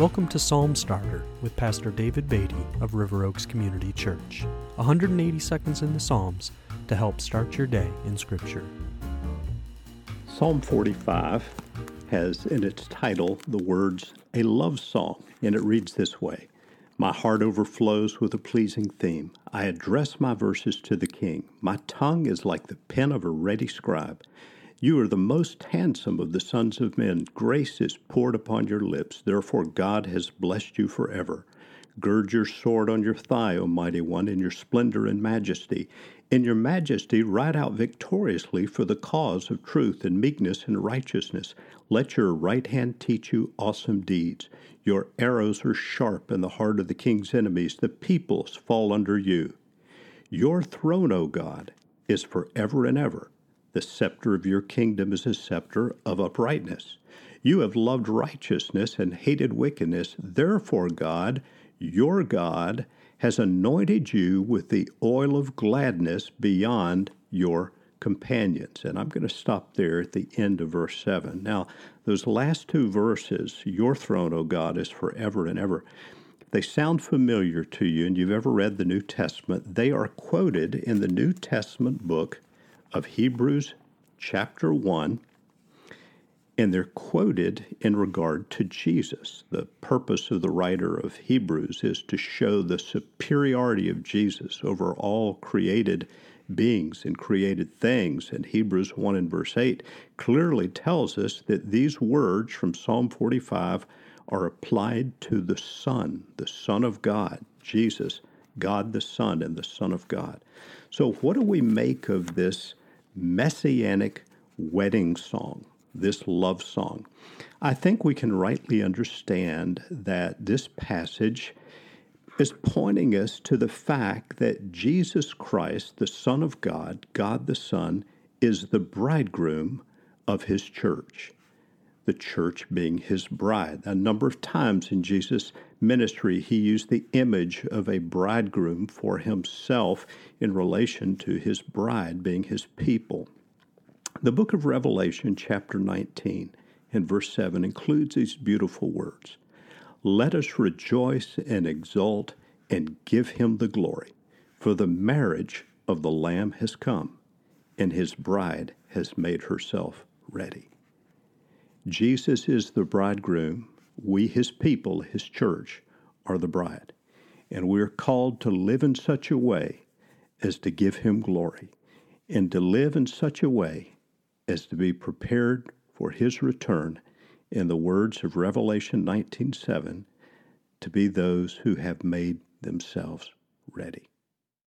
Welcome to Psalm Starter with Pastor David Beatty of River Oaks Community Church. 180 seconds in the Psalms to help start your day in Scripture. Psalm 45 has in its title the words A Love Song, and it reads this way My heart overflows with a pleasing theme. I address my verses to the King. My tongue is like the pen of a ready scribe. You are the most handsome of the sons of men. Grace is poured upon your lips. Therefore, God has blessed you forever. Gird your sword on your thigh, O mighty one, in your splendor and majesty. In your majesty, ride out victoriously for the cause of truth and meekness and righteousness. Let your right hand teach you awesome deeds. Your arrows are sharp in the heart of the king's enemies. The peoples fall under you. Your throne, O God, is forever and ever. The scepter of your kingdom is a scepter of uprightness. You have loved righteousness and hated wickedness. Therefore, God, your God, has anointed you with the oil of gladness beyond your companions. And I'm going to stop there at the end of verse 7. Now, those last two verses, Your throne, O God, is forever and ever. They sound familiar to you, and you've ever read the New Testament. They are quoted in the New Testament book of Hebrews chapter 1, and they're quoted in regard to Jesus. The purpose of the writer of Hebrews is to show the superiority of Jesus over all created beings and created things. And Hebrews 1 and verse 8 clearly tells us that these words from Psalm 45 are applied to the Son, the Son of God, Jesus, God the Son, and the Son of God. So, what do we make of this messianic wedding song, this love song. I think we can rightly understand that this passage is pointing us to the fact that Jesus Christ, the Son of God, God the Son, is the bridegroom of his church, the church being his bride. A number of times in Jesus' ministry, he used the image of a bridegroom for himself in relation to his bride being his people. The book of Revelation, chapter 19, and verse 7, includes these beautiful words Let us rejoice and exult and give him the glory, for the marriage of the Lamb has come, and his bride has made herself ready. Jesus is the bridegroom. We, his people, his church, are the bride. And we are called to live in such a way as to give him glory, and to live in such a way as to be prepared for his return in the words of Revelation 19:7 to be those who have made themselves ready.